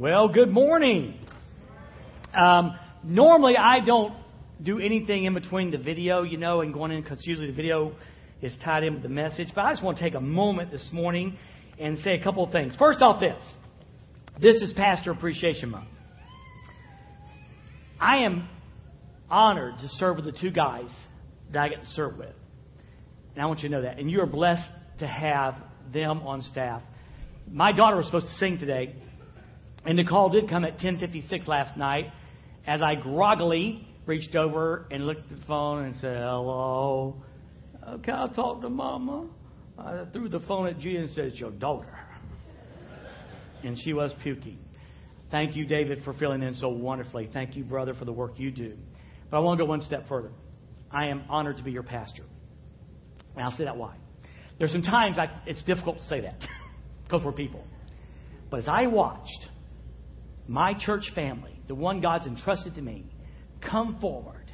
Well, good morning. Um, normally, I don't do anything in between the video, you know, and going in because usually the video is tied in with the message. But I just want to take a moment this morning and say a couple of things. First off, this this is Pastor Appreciation Month. I am honored to serve with the two guys that I get to serve with. And I want you to know that. And you are blessed to have them on staff. My daughter was supposed to sing today, and the call did come at 10:56 last night as I groggily reached over and looked at the phone and said, "Hello, can I talk to Mama?" I threw the phone at Gia and said, your daughter," and she was puking. Thank you, David, for filling in so wonderfully. Thank you, brother, for the work you do. But I want to go one step further. I am honored to be your pastor. And I'll say that why. There's some times I, it's difficult to say that because we're people. But as I watched my church family, the one God's entrusted to me, come forward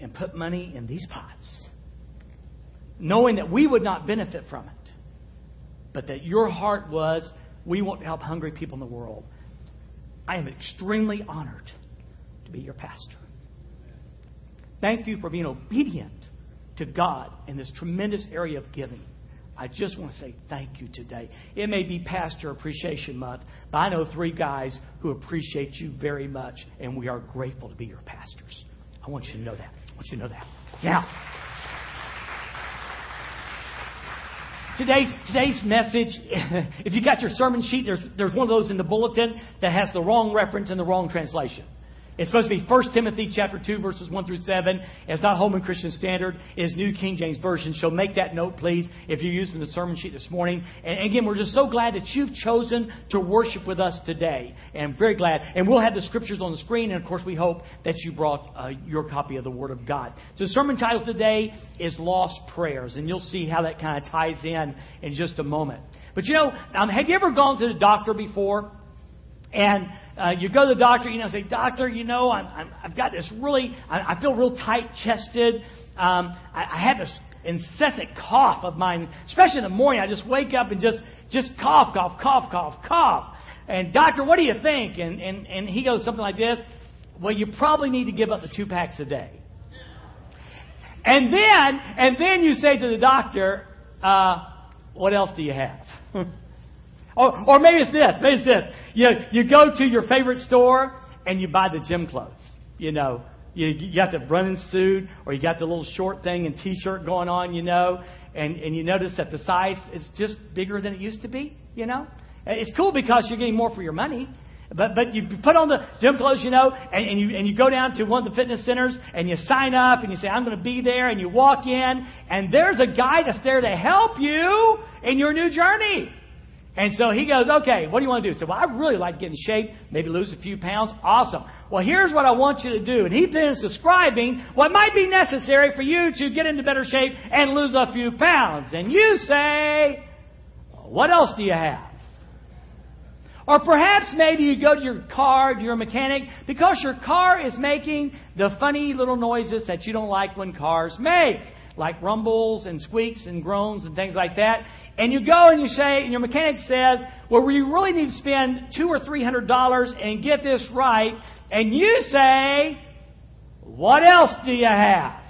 and put money in these pots, knowing that we would not benefit from it, but that your heart was, we want to help hungry people in the world. I am extremely honored to be your pastor. Thank you for being obedient to God in this tremendous area of giving. I just want to say thank you today. It may be Pastor Appreciation Month, but I know three guys who appreciate you very much, and we are grateful to be your pastors. I want you to know that. I want you to know that. Now, today's today's message. If you got your sermon sheet, there's there's one of those in the bulletin that has the wrong reference and the wrong translation. It's supposed to be 1 Timothy chapter 2 verses 1 through 7. It's not Holman Christian Standard. It's New King James Version. So make that note, please, if you're using the sermon sheet this morning. And again, we're just so glad that you've chosen to worship with us today. And very glad. And we'll have the scriptures on the screen. And of course, we hope that you brought uh, your copy of the Word of God. So the sermon title today is Lost Prayers. And you'll see how that kind of ties in in just a moment. But you know, um, have you ever gone to the doctor before? And uh, you go to the doctor, you know, say, Doctor, you know, I'm, I'm, I've got this really, I, I feel real tight chested. Um, I, I have this incessant cough of mine, especially in the morning. I just wake up and just, just cough, cough, cough, cough, cough. And doctor, what do you think? And, and, and he goes something like this. Well, you probably need to give up the two packs a day. And then, and then you say to the doctor, uh, what else do you have? or, or maybe it's this, maybe it's this. You, you go to your favorite store and you buy the gym clothes. You know, you, you got the running suit or you got the little short thing and t-shirt going on, you know, and, and you notice that the size is just bigger than it used to be, you know. It's cool because you're getting more for your money. But but you put on the gym clothes, you know, and, and you and you go down to one of the fitness centers and you sign up and you say I'm going to be there and you walk in and there's a guy that's there to help you in your new journey. And so he goes, okay, what do you want to do? So, well, I really like getting in shape, maybe lose a few pounds. Awesome. Well, here's what I want you to do. And he begins describing what might be necessary for you to get into better shape and lose a few pounds. And you say, what else do you have? Or perhaps maybe you go to your car, to your mechanic, because your car is making the funny little noises that you don't like when cars make like rumbles and squeaks and groans and things like that. And you go and you say, and your mechanic says, well, we really need to spend two or three hundred dollars and get this right. And you say, what else do you have?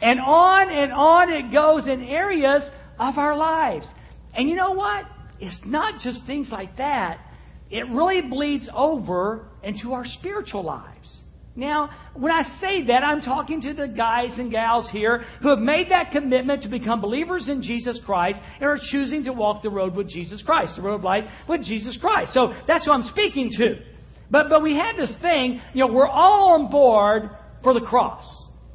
And on and on it goes in areas of our lives. And you know what? It's not just things like that. It really bleeds over into our spiritual lives. Now, when I say that, I'm talking to the guys and gals here who have made that commitment to become believers in Jesus Christ and are choosing to walk the road with Jesus Christ, the road of life with Jesus Christ. So that's who I'm speaking to. But, but we had this thing, you know, we're all on board for the cross.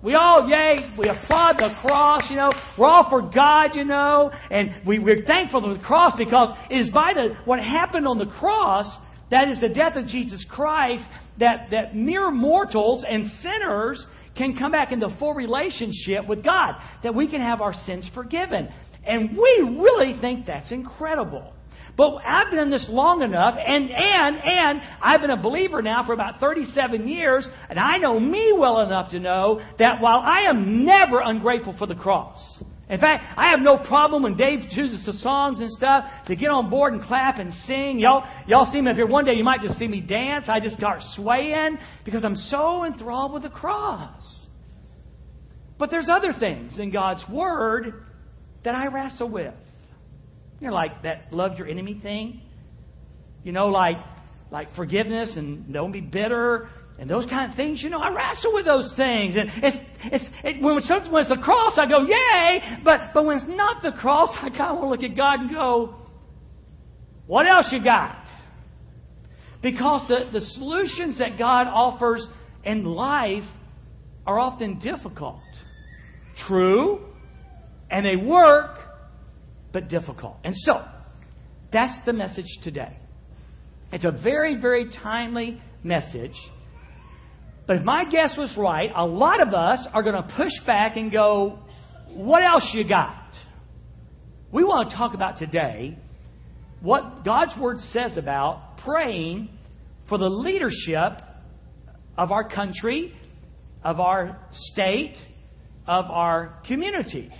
We all, yay, we applaud the cross, you know. We're all for God, you know. And we, we're thankful for the cross because it is by the, what happened on the cross that is the death of Jesus Christ that, that mere mortals and sinners can come back into full relationship with God, that we can have our sins forgiven. And we really think that's incredible. But I've been in this long enough, and, and, and I've been a believer now for about 37 years, and I know me well enough to know that while I am never ungrateful for the cross, In fact, I have no problem when Dave chooses the songs and stuff to get on board and clap and sing. Y'all, y'all see me up here one day. You might just see me dance. I just start swaying because I'm so enthralled with the cross. But there's other things in God's Word that I wrestle with. You know, like that love your enemy thing. You know, like like forgiveness and don't be bitter and those kind of things. You know, I wrestle with those things. And it's, it's, it, when, it's, when it's the cross, I go, yay! But, but when it's not the cross, I kind of want to look at God and go, what else you got? Because the, the solutions that God offers in life are often difficult. True, and they work, but difficult. And so, that's the message today. It's a very, very timely message. But if my guess was right, a lot of us are going to push back and go, What else you got? We want to talk about today what God's Word says about praying for the leadership of our country, of our state, of our community.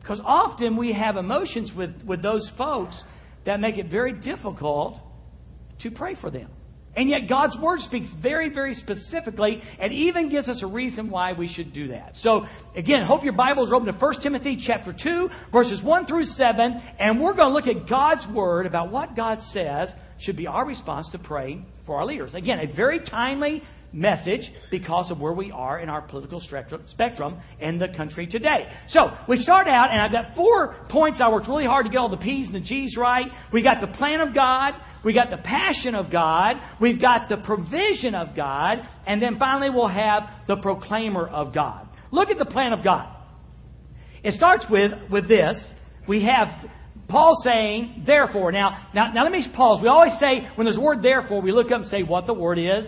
Because often we have emotions with, with those folks that make it very difficult to pray for them. And yet God's Word speaks very, very specifically and even gives us a reason why we should do that. So, again, hope your Bibles are open to 1 Timothy chapter 2, verses 1 through 7, and we're going to look at God's Word about what God says should be our response to praying for our leaders. Again, a very timely message because of where we are in our political spectrum in the country today. So, we start out, and I've got four points I worked really hard to get all the P's and the G's right. We got the plan of God, we got the passion of God, we've got the provision of God, and then finally we'll have the proclaimer of God. Look at the plan of God. It starts with, with this. We have Paul saying, therefore. Now, now, now let me pause. We always say, when there's a word therefore, we look up and say what the word is.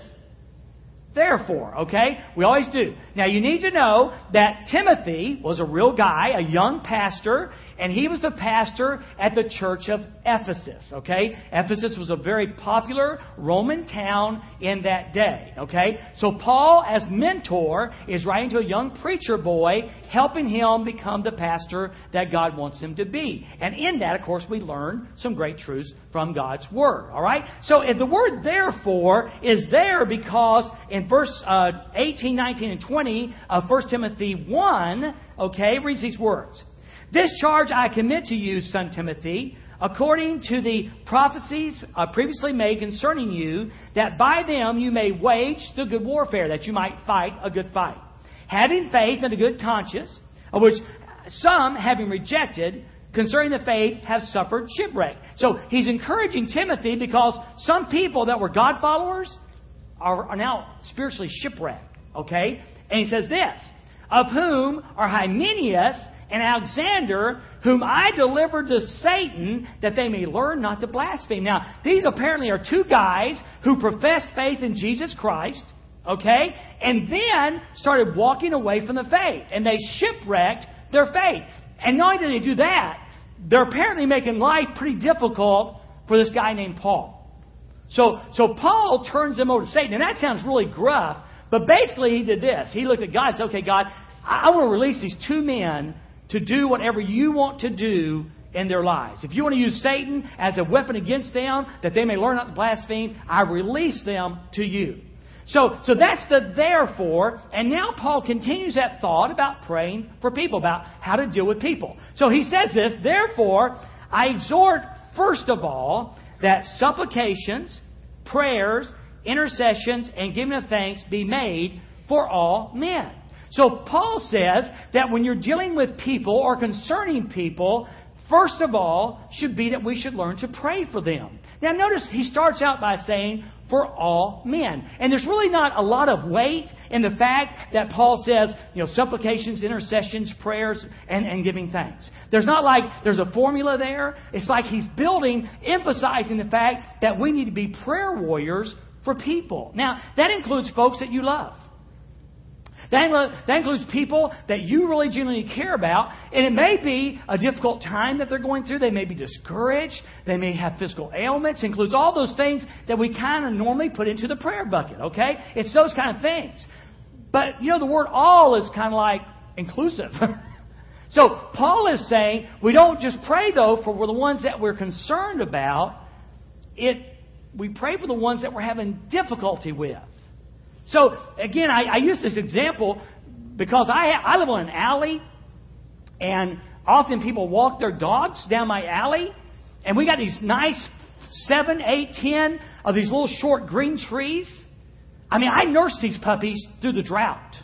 Therefore, okay? We always do. Now, you need to know that Timothy was a real guy, a young pastor, and he was the pastor at the church of Ephesus, okay? Ephesus was a very popular Roman town in that day, okay? So Paul, as mentor, is writing to a young preacher boy, helping him become the pastor that God wants him to be. And in that, of course, we learn some great truths from God's Word, all right? So the word therefore is there because in verse uh, 18, 19, and 20 of 1 Timothy 1, okay, reads these words. This charge I commit to you, son Timothy, according to the prophecies uh, previously made concerning you, that by them you may wage the good warfare, that you might fight a good fight. Having faith and a good conscience, of which some, having rejected, concerning the faith, have suffered shipwreck. So he's encouraging Timothy because some people that were God followers are, are now spiritually shipwrecked. Okay? And he says this, of whom are Hymenaeus and Alexander, whom I delivered to Satan, that they may learn not to blaspheme. Now, these apparently are two guys who professed faith in Jesus Christ, okay, and then started walking away from the faith, and they shipwrecked their faith. And not only did they do that, they're apparently making life pretty difficult for this guy named Paul. So, so Paul turns them over to Satan, and that sounds really gruff, but basically he did this. He looked at God and said, okay, God, I want to release these two men to do whatever you want to do in their lives. If you want to use Satan as a weapon against them, that they may learn not to blaspheme, I release them to you. So, so that's the therefore, and now Paul continues that thought about praying for people, about how to deal with people. So he says this, therefore, I exhort, first of all, that supplications, prayers, intercessions, and giving of thanks be made for all men. So Paul says that when you're dealing with people or concerning people, first of all should be that we should learn to pray for them. Now notice he starts out by saying, for all men. And there's really not a lot of weight in the fact that Paul says, you know, supplications, intercessions, prayers, and, and giving thanks. There's not like there's a formula there. It's like he's building, emphasizing the fact that we need to be prayer warriors for people. Now, that includes folks that you love. That, includes people that you really genuinely care about. And it may be a difficult time that they're going through. They may be discouraged. They may have physical ailments. It includes all those things that we kind of normally put into the prayer bucket, okay? It's those kind of things. But, you know, the word all is kind of like inclusive. So Paul is saying we don't just pray though for the ones that we're concerned about. It we pray for the ones that we're having difficulty with. So again, I, I use this example because I I live on an alley, and often people walk their dogs down my alley, and we got these nice seven, eight, ten of these little short green trees. I mean, I nurse these puppies through the drought.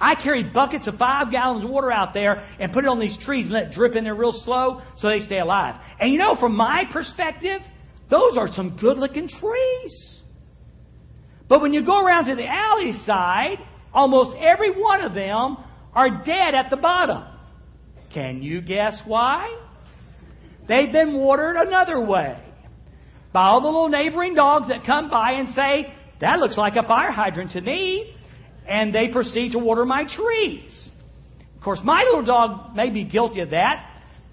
I carry buckets of five gallons of water out there and put it on these trees and let it drip in there real slow so they stay alive. And you know, from my perspective, those are some good looking trees. But when you go around to the alley side, almost every one of them are dead at the bottom. Can you guess why? They've been watered another way by all the little neighboring dogs that come by and say, That looks like a fire hydrant to me and they proceed to water my trees. Of course, my little dog may be guilty of that.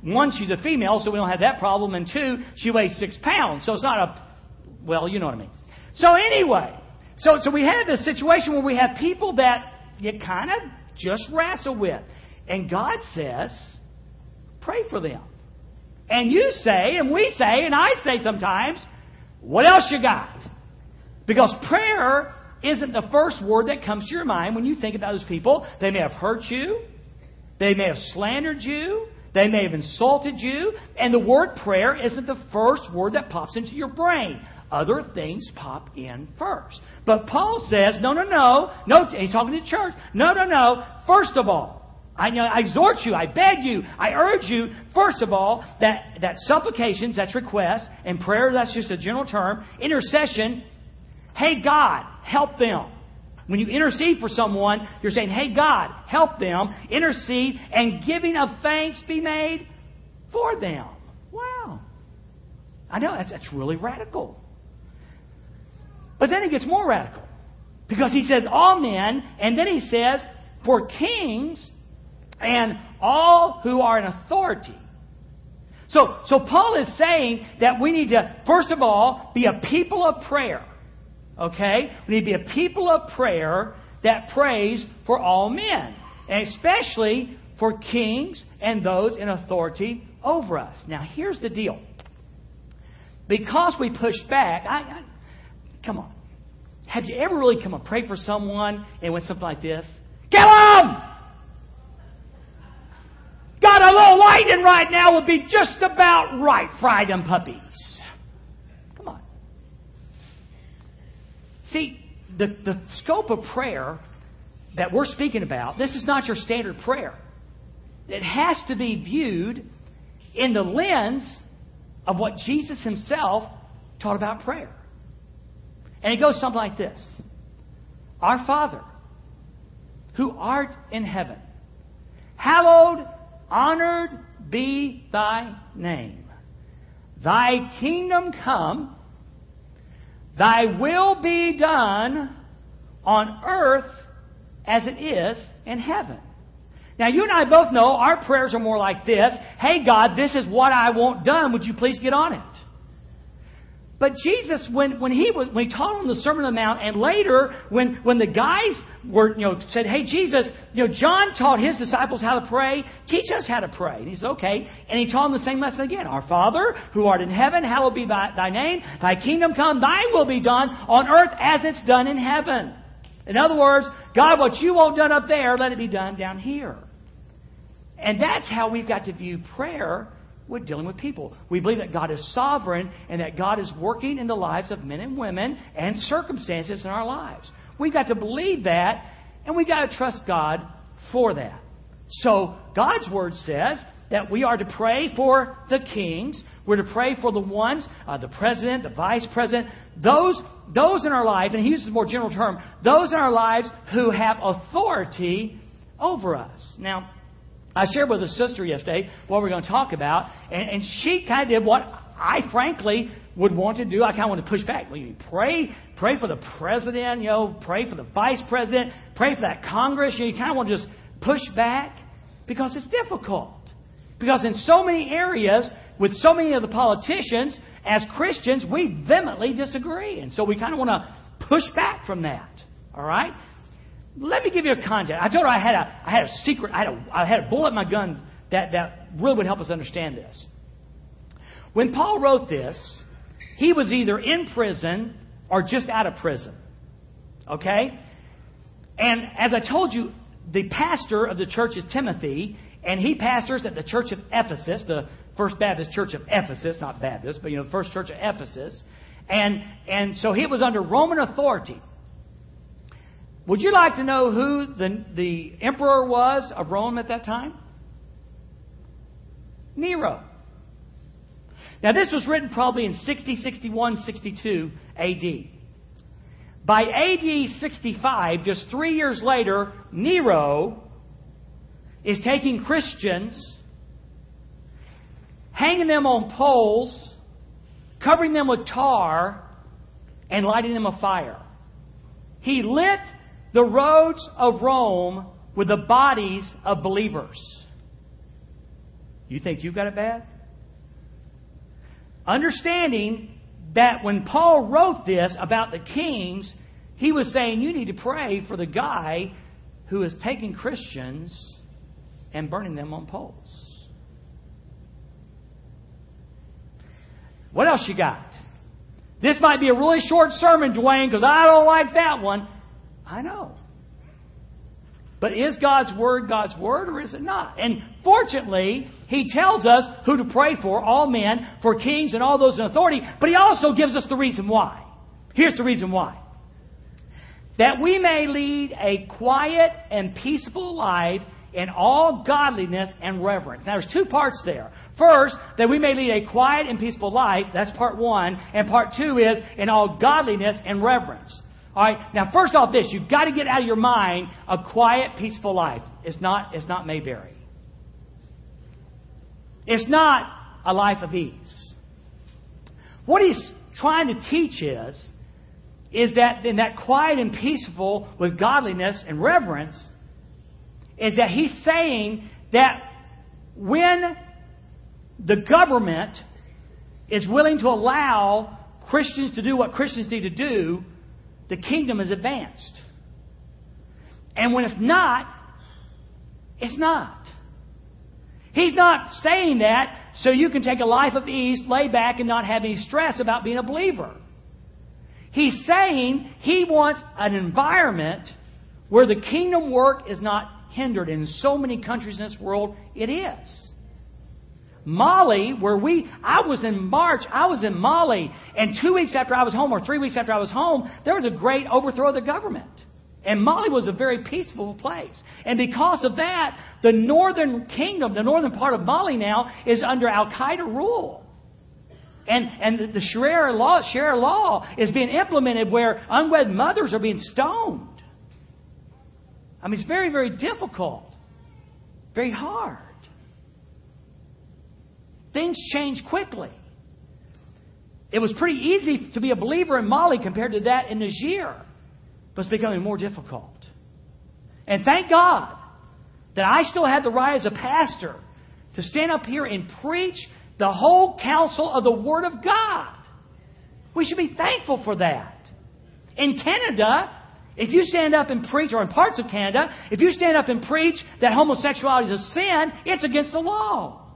One, she's a female, so we don't have that problem. And two, she weighs six pounds, so it's not a, well, you know what I mean. So anyway, so, so we have this situation where we have people that you kind of just wrestle with. And God says, pray for them. And you say, and we say, and I say sometimes, what else you got? Because prayer isn't the first word that comes to your mind when you think about those people. They may have hurt you, they may have slandered you, they may have insulted you, and the word prayer isn't the first word that pops into your brain. Other things pop in first. But Paul says, no, no, no, no, he's talking to the church. No, no, no. First of all, I, I exhort you, I beg you, I urge you, first of all, that, that supplications, that's requests, and prayer, that's just a general term, intercession, Hey, God, help them. When you intercede for someone, you're saying, Hey, God, help them. Intercede, and giving of thanks be made for them. Wow. I know that's, that's really radical. But then it gets more radical. Because he says, All men, and then he says, For kings and all who are in authority. So, so Paul is saying that we need to, first of all, be a people of prayer. Okay? We need to be a people of prayer that prays for all men, and especially for kings and those in authority over us. Now, here's the deal. Because we push back, I, I, come on. Have you ever really come and prayed for someone and went something like this? Get them! Got a little lightning right now would be just about right. Fry them puppies. Come on. See, the, the scope of prayer that we're speaking about, this is not your standard prayer. It has to be viewed in the lens of what Jesus himself taught about prayer. And it goes something like this Our Father, who art in heaven, hallowed, honored be thy name. Thy kingdom come Thy will be done on earth as it is in heaven. Now, you and I both know our prayers are more like this Hey, God, this is what I want done. Would you please get on it? But Jesus, when, when he was when he taught on the Sermon on the Mount, and later when when the guys were you know said, "Hey Jesus, you know John taught his disciples how to pray. Teach us how to pray." And he said, "Okay." And he taught them the same lesson again: "Our Father who art in heaven, hallowed be thy, thy name. Thy kingdom come. Thy will be done on earth as it's done in heaven." In other words, God, what you want done up there, let it be done down here. And that's how we've got to view prayer we're dealing with people. We believe that God is sovereign and that God is working in the lives of men and women and circumstances in our lives. We've got to believe that and we've got to trust God for that. So God's word says that we are to pray for the kings. We're to pray for the ones, uh, the president, the vice president, those, those in our lives, and he uses a more general term, those in our lives who have authority over us. Now, I shared with a sister yesterday what we're going to talk about, and, and she kind of did what I frankly would want to do. I kind of want to push back. You pray, pray for the president, you know, pray for the vice president, pray for that Congress. You, know, you kind of want to just push back because it's difficult. Because in so many areas, with so many of the politicians, as Christians, we vehemently disagree. And so we kind of want to push back from that. All right? Let me give you a context. I told her I had a, I had a secret, I had a, I had a bullet in my gun that, that really would help us understand this. When Paul wrote this, he was either in prison or just out of prison. Okay? And as I told you, the pastor of the church is Timothy, and he pastors at the church of Ephesus, the First Baptist Church of Ephesus, not Baptist, but you know, the First Church of Ephesus. And, and so he was under Roman authority. Would you like to know who the, the emperor was of Rome at that time? Nero. Now, this was written probably in 60, 61, 62 AD. By AD 65, just three years later, Nero is taking Christians, hanging them on poles, covering them with tar, and lighting them afire. He lit the roads of Rome with the bodies of believers. You think you've got it bad? Understanding that when Paul wrote this about the kings, he was saying you need to pray for the guy who is taking Christians and burning them on poles. What else you got? This might be a really short sermon, Dwayne, because I don't like that one. I know. But is God's Word God's Word or is it not? And fortunately, He tells us who to pray for, all men, for kings and all those in authority, but He also gives us the reason why. Here's the reason why. That we may lead a quiet and peaceful life in all godliness and reverence. Now, there's two parts there. First, that we may lead a quiet and peaceful life. That's part one. And part two is in all godliness and reverence. All right. Now, first off, this you've got to get out of your mind a quiet, peaceful life. It's not. It's not Mayberry. It's not a life of ease. What he's trying to teach is, is that in that quiet and peaceful with godliness and reverence, is that he's saying that when the government is willing to allow Christians to do what Christians need to do, the kingdom is advanced. And when it's not, it's not. He's not saying that so you can take a life of ease, lay back, and not have any stress about being a believer. He's saying he wants an environment where the kingdom work is not hindered. In so many countries in this world, it is. Mali, where we, I was in March, I was in Mali, and two weeks after I was home, or three weeks after I was home, there was a great overthrow of the government. And Mali was a very peaceful place. And because of that, the northern kingdom, the northern part of Mali now, is under Al Qaeda rule. And, and the Sharia law, Sharia law is being implemented where unwed mothers are being stoned. I mean, it's very, very difficult, very hard. Things change quickly. It was pretty easy to be a believer in Mali compared to that in Niger, but it's becoming more difficult. And thank God that I still had the right as a pastor to stand up here and preach the whole counsel of the Word of God. We should be thankful for that. In Canada, if you stand up and preach, or in parts of Canada, if you stand up and preach that homosexuality is a sin, it's against the law.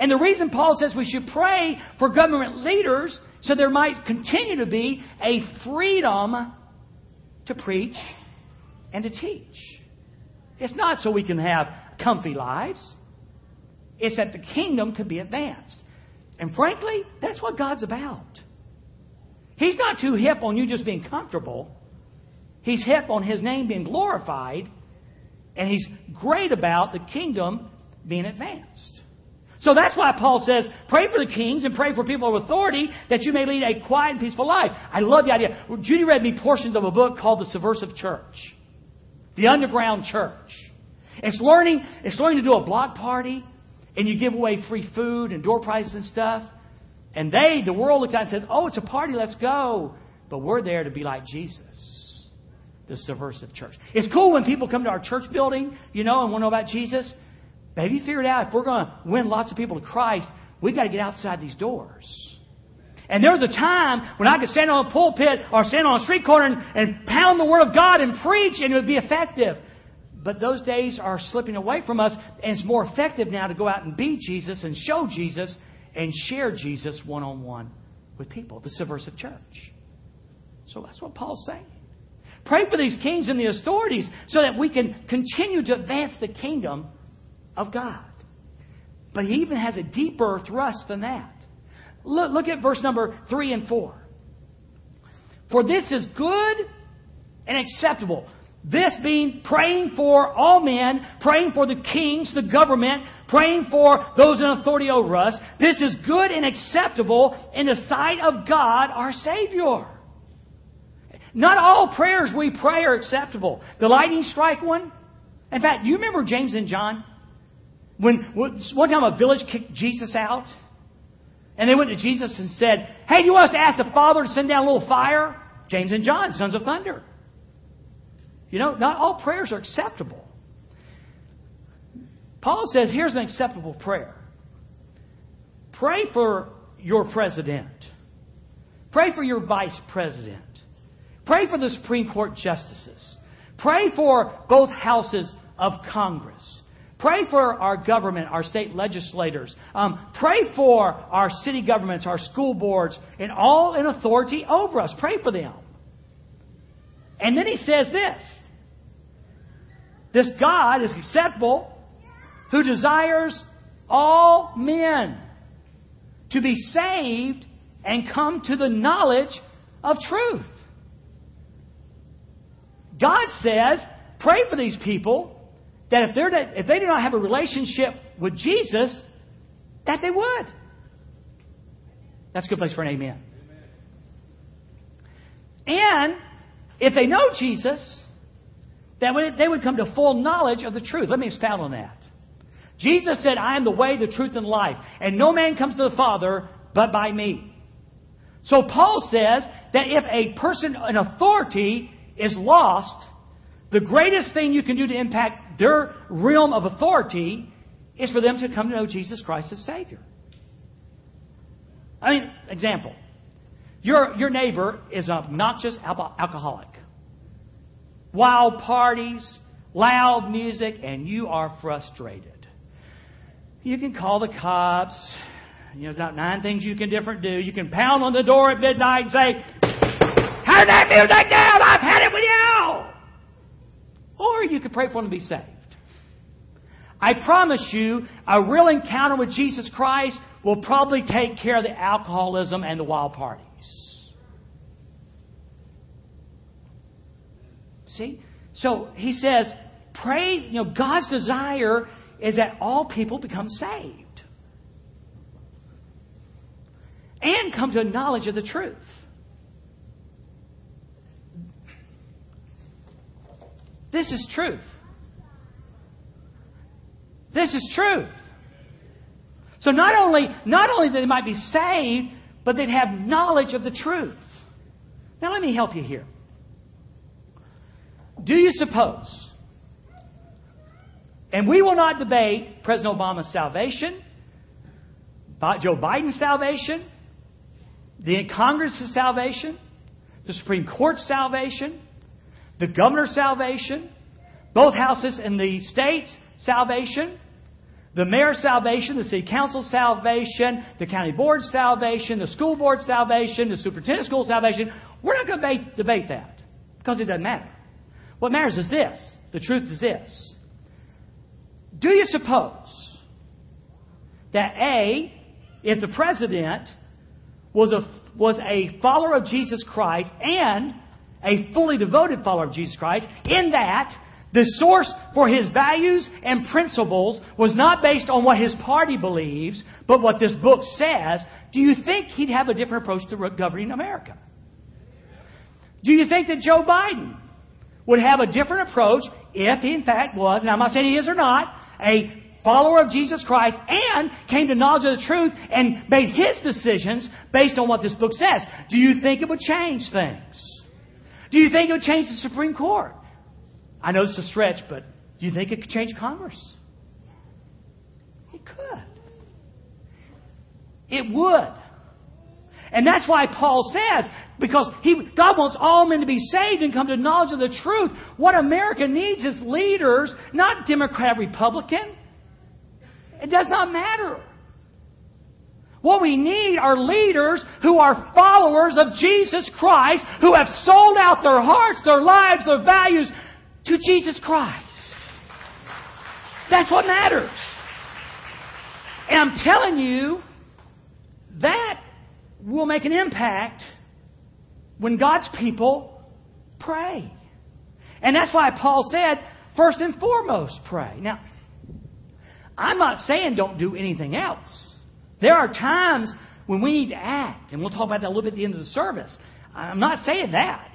And the reason Paul says we should pray for government leaders so there might continue to be a freedom to preach and to teach. It's not so we can have comfy lives. It's that the kingdom could be advanced. And frankly, that's what God's about. He's not too hip on you just being comfortable. He's hip on His name being glorified. And He's great about the kingdom being advanced. So that's why Paul says, pray for the kings and pray for people of authority that you may lead a quiet and peaceful life. I love the idea. Judy read me portions of a book called The Subversive Church. The Underground Church. It's learning, it's learning to do a block party and you give away free food and door prizes and stuff. And they, the world looks at it and says, oh, it's a party, let's go. But we're there to be like Jesus the subversive church. It's cool when people come to our church building, you know, and want to know about Jesus. Have you figured out if we're going to win lots of people to Christ, we've got to get outside these doors. And there was a time when I could stand on a pulpit or stand on a street corner and, and pound the Word of God and preach and it would be effective. But those days are slipping away from us, and it's more effective now to go out and be Jesus and show Jesus and share Jesus one on one with people, the subversive church. So that's what Paul's saying. Pray for these kings and the authorities so that we can continue to advance the kingdom of God. But he even has a deeper thrust than that. Look, look at verse number 3 and 4. For this is good and acceptable. This being praying for all men, praying for the kings, the government, praying for those in authority over us. This is good and acceptable in the sight of God, our Savior. Not all prayers we pray are acceptable. The lightning strike one. In fact, you remember James and John? When one time a village kicked Jesus out, and they went to Jesus and said, Hey, do you want us to ask the Father to send down a little fire? James and John, sons of thunder. You know, not all prayers are acceptable. Paul says, here's an acceptable prayer. Pray for your president. Pray for your vice president. Pray for the Supreme Court justices. Pray for both houses of Congress. Pray for our government, our state legislators. Um, pray for our city governments, our school boards, and all in authority over us. Pray for them. And then he says this This God is acceptable who desires all men to be saved and come to the knowledge of truth. God says, pray for these people that if, they're, if they do not have a relationship with Jesus, that they would. That's a good place for an amen. And if they know Jesus, that they would come to full knowledge of the truth. Let me expound on that. Jesus said, I am the way, the truth, and life, and no man comes to the Father but by me. So Paul says that if a person an authority is lost, the greatest thing you can do to impact their realm of authority is for them to come to know Jesus Christ as Savior. I mean, example. Your, your neighbor is an obnoxious alcoholic. Wild parties, loud music, and you are frustrated. You can call the cops. You know, there's not nine things you can different do. You can pound on the door at midnight and say, Turn that music down! I've had it with you! Or you could pray for them to be saved. I promise you, a real encounter with Jesus Christ will probably take care of the alcoholism and the wild parties. See? So he says, pray, you know, God's desire is that all people become saved and come to a knowledge of the truth. This is truth. This is truth. So not only, not only that they might be saved, but they'd have knowledge of the truth. Now let me help you here. Do you suppose, and we will not debate President Obama's salvation, Joe Biden's salvation, the Congress's salvation, the Supreme Court's salvation, the governor's salvation, both houses in the state's salvation, the mayor's salvation, the city council's salvation, the county board's salvation, the school board's salvation, the superintendent's school salvation. We're not going to debate, debate that because it doesn't matter. What matters is this. The truth is this. Do you suppose that A, if the president was a, was a follower of Jesus Christ and a fully devoted follower of Jesus Christ, in that the source for his values and principles was not based on what his party believes, but what this book says, do you think he'd have a different approach to governing America? Do you think that Joe Biden would have a different approach if he, in fact, was, and I'm not saying he is or not, a follower of Jesus Christ and came to knowledge of the truth and made his decisions based on what this book says? Do you think it would change things? Do you think it would change the Supreme Court? I know it's a stretch, but do you think it could change Congress? It could. It would. And that's why Paul says, because he, God wants all men to be saved and come to knowledge of the truth. What America needs is leaders, not Democrat, Republican. It does not matter. What we need are leaders who are followers of Jesus Christ, who have sold out their hearts, their lives, their values to Jesus Christ. That's what matters. And I'm telling you, that will make an impact when God's people pray. And that's why Paul said, first and foremost, pray. Now, I'm not saying don't do anything else. There are times when we need to act, and we'll talk about that a little bit at the end of the service. I'm not saying that.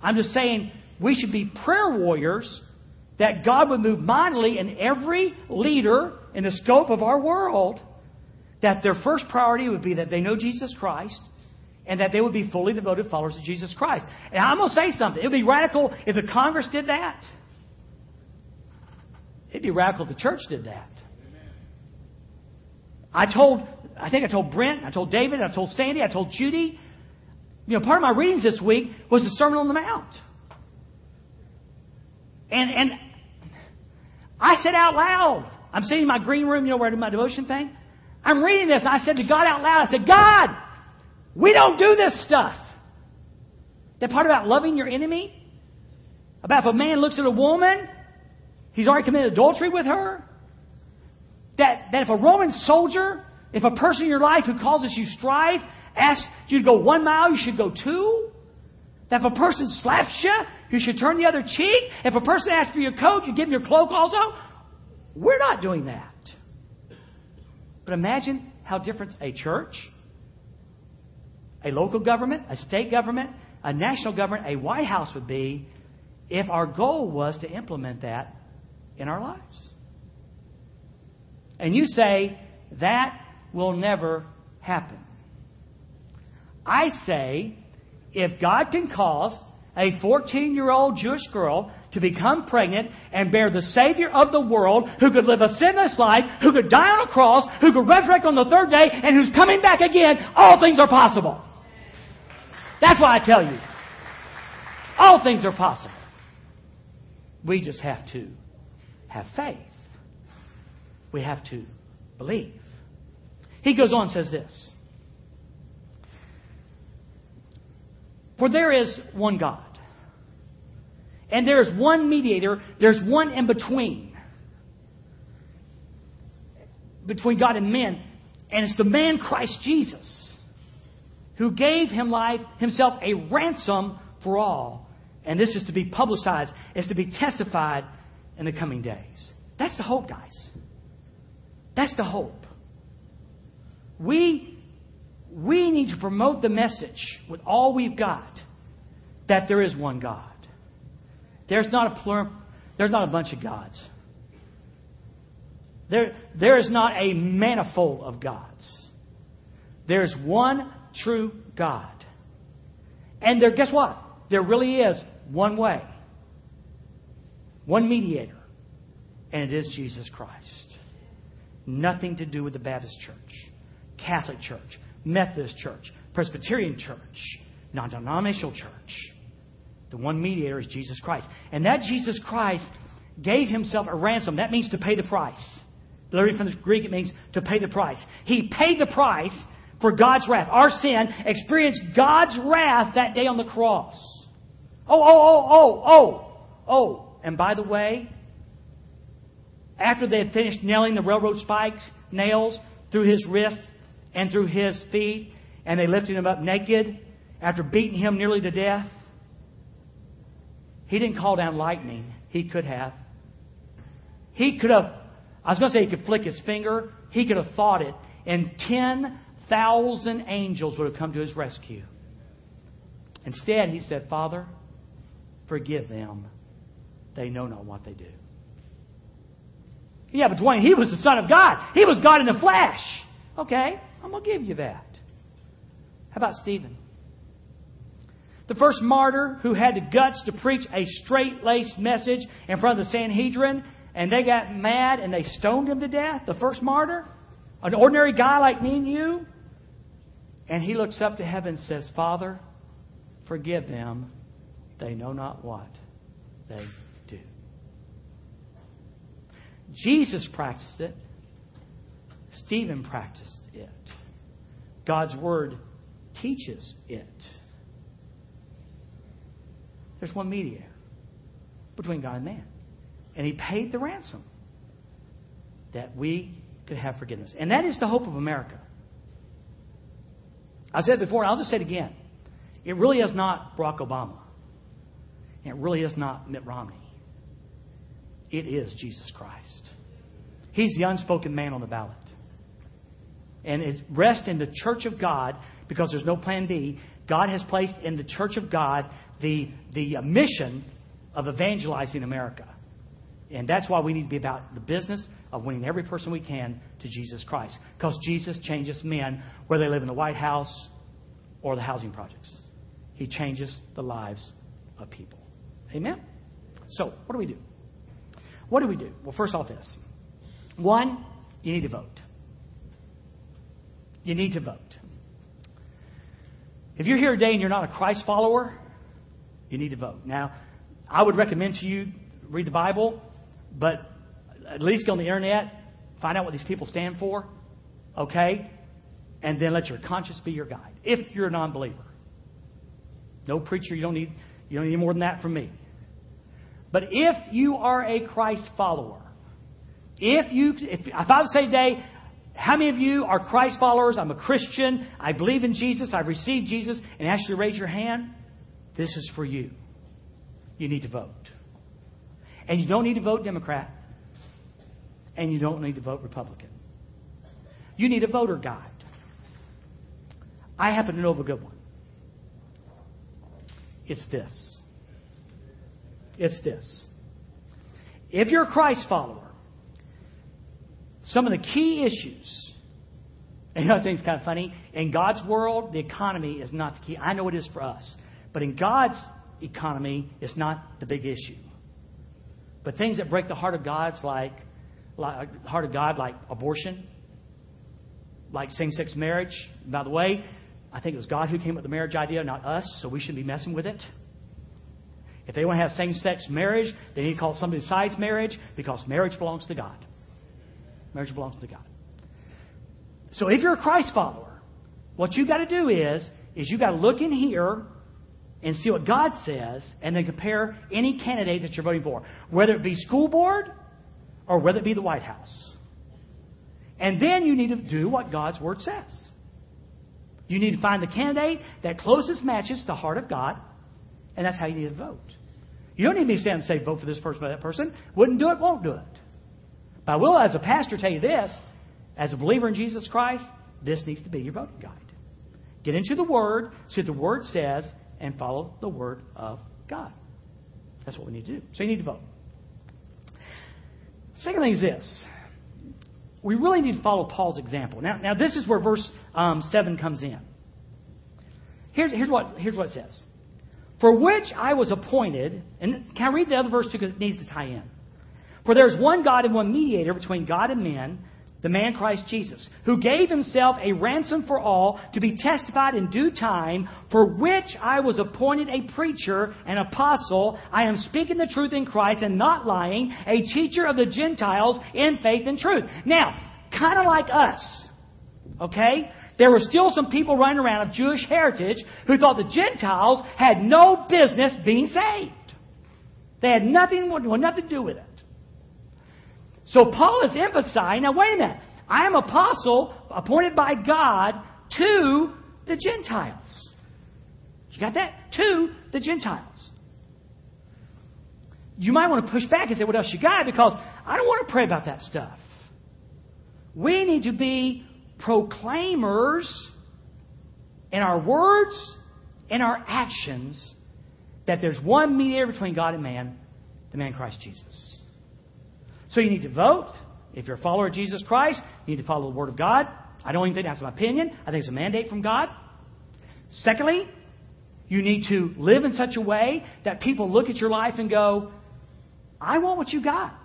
I'm just saying we should be prayer warriors that God would move mightily in every leader in the scope of our world, that their first priority would be that they know Jesus Christ and that they would be fully devoted followers of Jesus Christ. And I'm going to say something. It would be radical if the Congress did that. It'd be radical if the church did that. I told, I think I told Brent, I told David, I told Sandy, I told Judy. You know, part of my readings this week was the Sermon on the Mount. And, and I said out loud, I'm sitting in my green room, you know, where I do my devotion thing. I'm reading this, and I said to God out loud, I said, God, we don't do this stuff. That part about loving your enemy, about if a man looks at a woman, he's already committed adultery with her. That, that if a Roman soldier, if a person in your life who causes you strife asks you to go one mile, you should go two. That if a person slaps you, you should turn the other cheek. If a person asks for your coat, you give them your cloak also. We're not doing that. But imagine how different a church, a local government, a state government, a national government, a White House would be if our goal was to implement that in our lives. And you say, that will never happen. I say, if God can cause a 14 year old Jewish girl to become pregnant and bear the Savior of the world who could live a sinless life, who could die on a cross, who could resurrect on the third day, and who's coming back again, all things are possible. That's why I tell you. All things are possible. We just have to have faith we have to believe. He goes on and says this For there is one God, and there is one mediator, there's one in between. Between God and men, and it's the man Christ Jesus who gave him life, himself a ransom for all. And this is to be publicized, is to be testified in the coming days. That's the hope, guys. That's the hope. We, we need to promote the message with all we've got that there is one God. There's not a plur- there's not a bunch of gods. There, there is not a manifold of gods. There's one true God. And there, guess what? There really is one way, one mediator, and it is Jesus Christ. Nothing to do with the Baptist Church, Catholic Church, Methodist Church, Presbyterian Church, non denominational church. The one mediator is Jesus Christ. And that Jesus Christ gave himself a ransom. That means to pay the price. Literally from the Greek, it means to pay the price. He paid the price for God's wrath. Our sin experienced God's wrath that day on the cross. Oh, oh, oh, oh, oh, oh. And by the way, after they had finished nailing the railroad spikes, nails through his wrists and through his feet, and they lifted him up naked after beating him nearly to death, he didn't call down lightning. He could have. He could have, I was going to say he could flick his finger. He could have thought it, and 10,000 angels would have come to his rescue. Instead, he said, Father, forgive them. They know not what they do. Yeah, but Dwayne, he was the Son of God. He was God in the flesh. Okay, I'm going to give you that. How about Stephen? The first martyr who had the guts to preach a straight laced message in front of the Sanhedrin, and they got mad and they stoned him to death. The first martyr? An ordinary guy like me and you? And he looks up to heaven and says, Father, forgive them. They know not what they do. Jesus practiced it. Stephen practiced it. God's Word teaches it. There's one mediator between God and man. And he paid the ransom that we could have forgiveness. And that is the hope of America. I said before, and I'll just say it again. It really is not Barack Obama. And it really is not Mitt Romney. It is Jesus Christ. He's the unspoken man on the ballot. And it rests in the church of God because there's no plan B. God has placed in the church of God the, the mission of evangelizing America. And that's why we need to be about the business of winning every person we can to Jesus Christ. Because Jesus changes men, whether they live in the White House or the housing projects. He changes the lives of people. Amen? So, what do we do? What do we do? Well, first off, this. One, you need to vote. You need to vote. If you're here today and you're not a Christ follower, you need to vote. Now, I would recommend to you read the Bible, but at least go on the internet, find out what these people stand for, okay? And then let your conscience be your guide. If you're a non believer. No preacher, you don't need you don't need more than that from me. But if you are a Christ follower, if you if, if I would say today, how many of you are Christ followers? I'm a Christian. I believe in Jesus. I've received Jesus. And ask you to raise your hand. This is for you. You need to vote. And you don't need to vote Democrat. And you don't need to vote Republican. You need a voter guide. I happen to know of a good one. It's this. It's this. If you're a Christ follower, some of the key issues, and I think it's kind of funny. In God's world, the economy is not the key. I know it is for us. But in God's economy, it's not the big issue. But things that break the heart of God's like, like heart of God, like abortion, like same-sex marriage. By the way, I think it was God who came up with the marriage idea, not us, so we shouldn't be messing with it. If they want to have same sex marriage, they need to call something besides marriage because marriage belongs to God. Marriage belongs to God. So if you're a Christ follower, what you've got to do is, is you've got to look in here and see what God says and then compare any candidate that you're voting for, whether it be school board or whether it be the White House. And then you need to do what God's Word says. You need to find the candidate that closest matches the heart of God, and that's how you need to vote. You don't need me to stand and say, vote for this person or that person. Wouldn't do it, won't do it. But I will, as a pastor, tell you this as a believer in Jesus Christ, this needs to be your voting guide. Get into the Word, see what the Word says, and follow the Word of God. That's what we need to do. So you need to vote. Second thing is this. We really need to follow Paul's example. Now, now this is where verse um, 7 comes in. Here's, here's, what, here's what it says. For which I was appointed, and can I read the other verse too because it needs to tie in. For there is one God and one mediator between God and men, the man Christ Jesus, who gave himself a ransom for all to be testified in due time, for which I was appointed a preacher, an apostle. I am speaking the truth in Christ and not lying, a teacher of the Gentiles in faith and truth. Now, kind of like us, okay? There were still some people running around of Jewish heritage who thought the Gentiles had no business being saved. They had nothing, nothing to do with it. So Paul is emphasizing, now wait a minute. I am apostle appointed by God to the Gentiles. You got that? To the Gentiles. You might want to push back and say, what else you got? Because I don't want to pray about that stuff. We need to be proclaimers in our words and our actions that there's one mediator between God and man, the man Christ Jesus. So you need to vote. If you're a follower of Jesus Christ, you need to follow the Word of God. I don't even think that's my opinion. I think it's a mandate from God. Secondly, you need to live in such a way that people look at your life and go, I want what you got.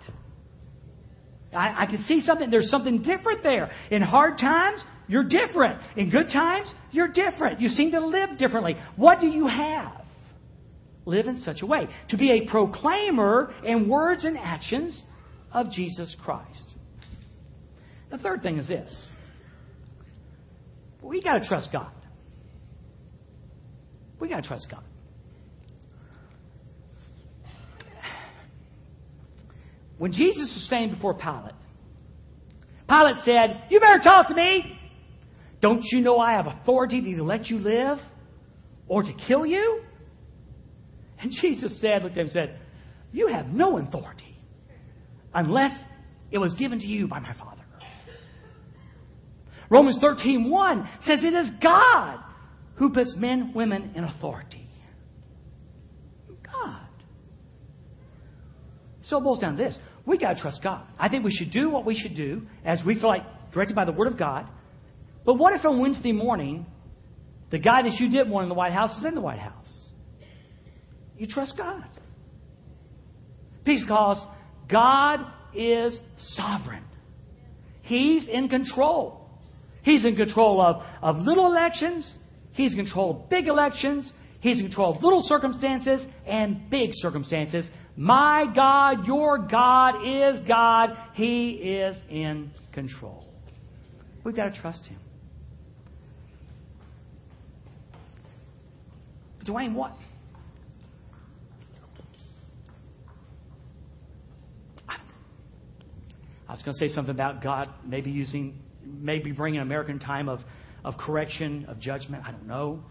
I, I can see something, there's something different there. In hard times, you're different. In good times, you're different. You seem to live differently. What do you have? Live in such a way. To be a proclaimer in words and actions of Jesus Christ. The third thing is this we got to trust God. We got to trust God. When Jesus was standing before Pilate, Pilate said, You better talk to me. Don't you know I have authority to either let you live or to kill you? And Jesus said, looked at him and said, You have no authority unless it was given to you by my Father. Romans 13:1 says it is God who puts men, women in authority. God. So it boils down to this. We got to trust God. I think we should do what we should do as we feel like directed by the Word of God. But what if on Wednesday morning, the guy that you didn't want in the White House is in the White House? You trust God. Peace because God is sovereign. He's in control. He's in control of, of little elections. He's in control of big elections. He's in control of little circumstances and big circumstances. My God, your God is God. He is in control. We've got to trust Him. Dwayne, what? I was going to say something about God maybe using, maybe bringing American time of, of correction, of judgment. I don't know.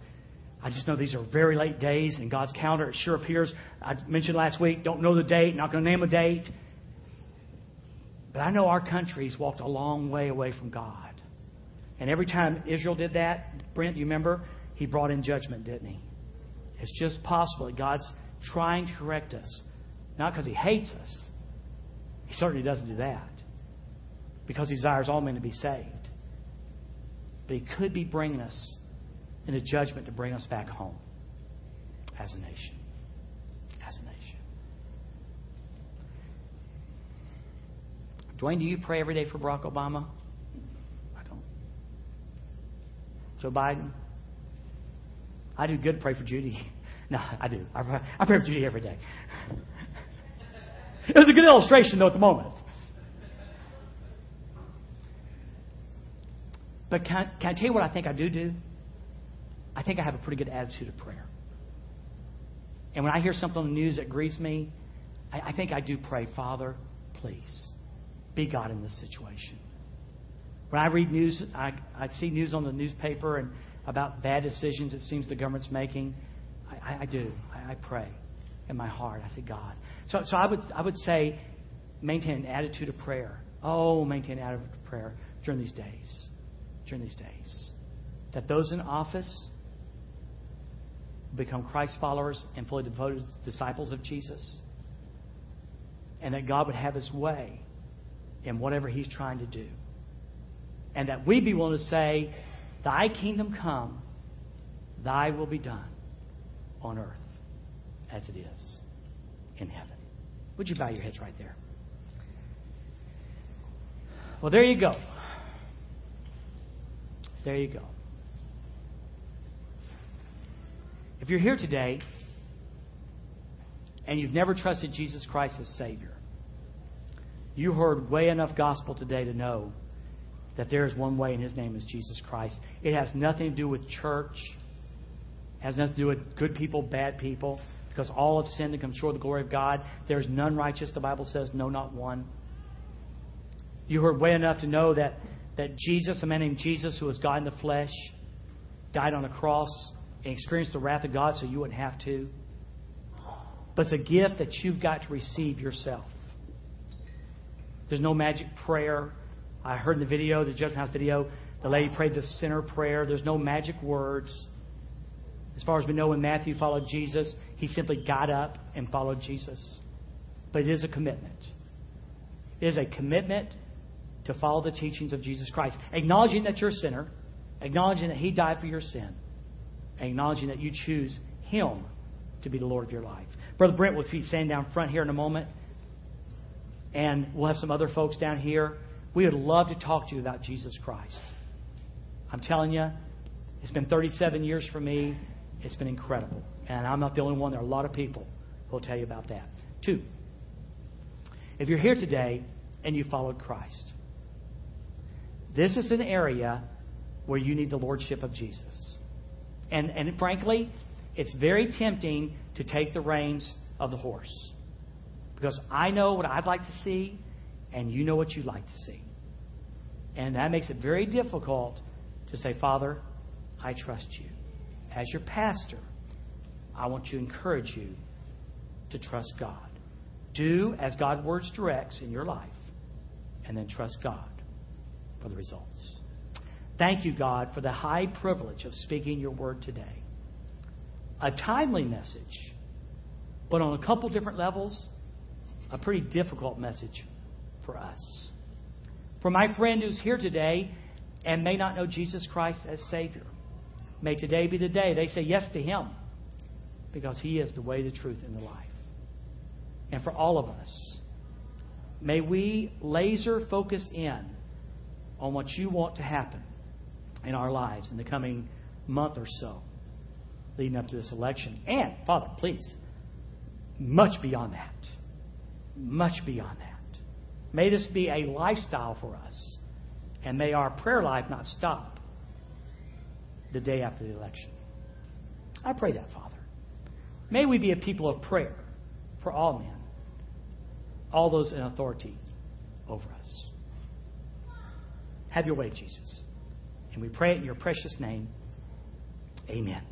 I just know these are very late days in God's calendar. It sure appears. I mentioned last week, don't know the date, not going to name a date. But I know our country's walked a long way away from God. And every time Israel did that, Brent, you remember? He brought in judgment, didn't he? It's just possible that God's trying to correct us. Not because he hates us. He certainly doesn't do that. Because he desires all men to be saved. But he could be bringing us in a judgment to bring us back home as a nation. As a nation. Dwayne, do you pray every day for Barack Obama? I don't. Joe Biden? I do good pray for Judy. No, I do. I pray, I pray for Judy every day. it was a good illustration, though, at the moment. But can, can I tell you what I think I do do? I think I have a pretty good attitude of prayer. And when I hear something on the news that grieves me, I, I think I do pray, Father, please, be God in this situation. When I read news, I, I see news on the newspaper and about bad decisions it seems the government's making. I, I, do. I, I pray in my heart. I say, God. So, so I, would, I would say maintain an attitude of prayer. Oh, maintain an attitude of prayer during these days. During these days. That those in office become Christ followers and fully devoted disciples of Jesus. And that God would have His way in whatever He's trying to do. And that we be willing to say, Thy kingdom come, Thy will be done on earth as it is in heaven. Would you bow your heads right there? Well, there you go. There you go. If you're here today and you've never trusted Jesus Christ as Savior, you heard way enough gospel today to know that there is one way, and His name is Jesus Christ. It has nothing to do with church, it has nothing to do with good people, bad people, because all have sinned and come short of the glory of God. There's none righteous, the Bible says, no, not one. You heard way enough to know that, that Jesus, a man named Jesus, who was God in the flesh, died on a cross and experienced the wrath of God so you wouldn't have to. But it's a gift that you've got to receive yourself. There's no magic prayer. I heard in the video, the Judgment House video, the lady prayed the sinner prayer. There's no magic words. As far as we know, when Matthew followed Jesus, he simply got up and followed Jesus. But it is a commitment. It is a commitment to follow the teachings of Jesus Christ, acknowledging that you're a sinner, acknowledging that he died for your sin, acknowledging that you choose him to be the Lord of your life. Brother Brent will be standing down front here in a moment, and we'll have some other folks down here. We would love to talk to you about Jesus Christ. I'm telling you, it's been 37 years for me. It's been incredible. And I'm not the only one. There are a lot of people who will tell you about that. Two, if you're here today and you followed Christ, this is an area where you need the lordship of Jesus. And, and frankly, it's very tempting to take the reins of the horse. Because I know what I'd like to see, and you know what you'd like to see. And that makes it very difficult to say, Father, I trust you. As your pastor, I want to encourage you to trust God. Do as God's words directs in your life, and then trust God for the results. Thank you, God, for the high privilege of speaking your word today. A timely message, but on a couple different levels, a pretty difficult message for us. For my friend who's here today and may not know Jesus Christ as Savior, may today be the day they say yes to Him because He is the way, the truth, and the life. And for all of us, may we laser focus in on what you want to happen in our lives in the coming month or so leading up to this election. And, Father, please, much beyond that. Much beyond that. May this be a lifestyle for us. And may our prayer life not stop the day after the election. I pray that, Father. May we be a people of prayer for all men, all those in authority over us. Have your way, Jesus. And we pray it in your precious name. Amen.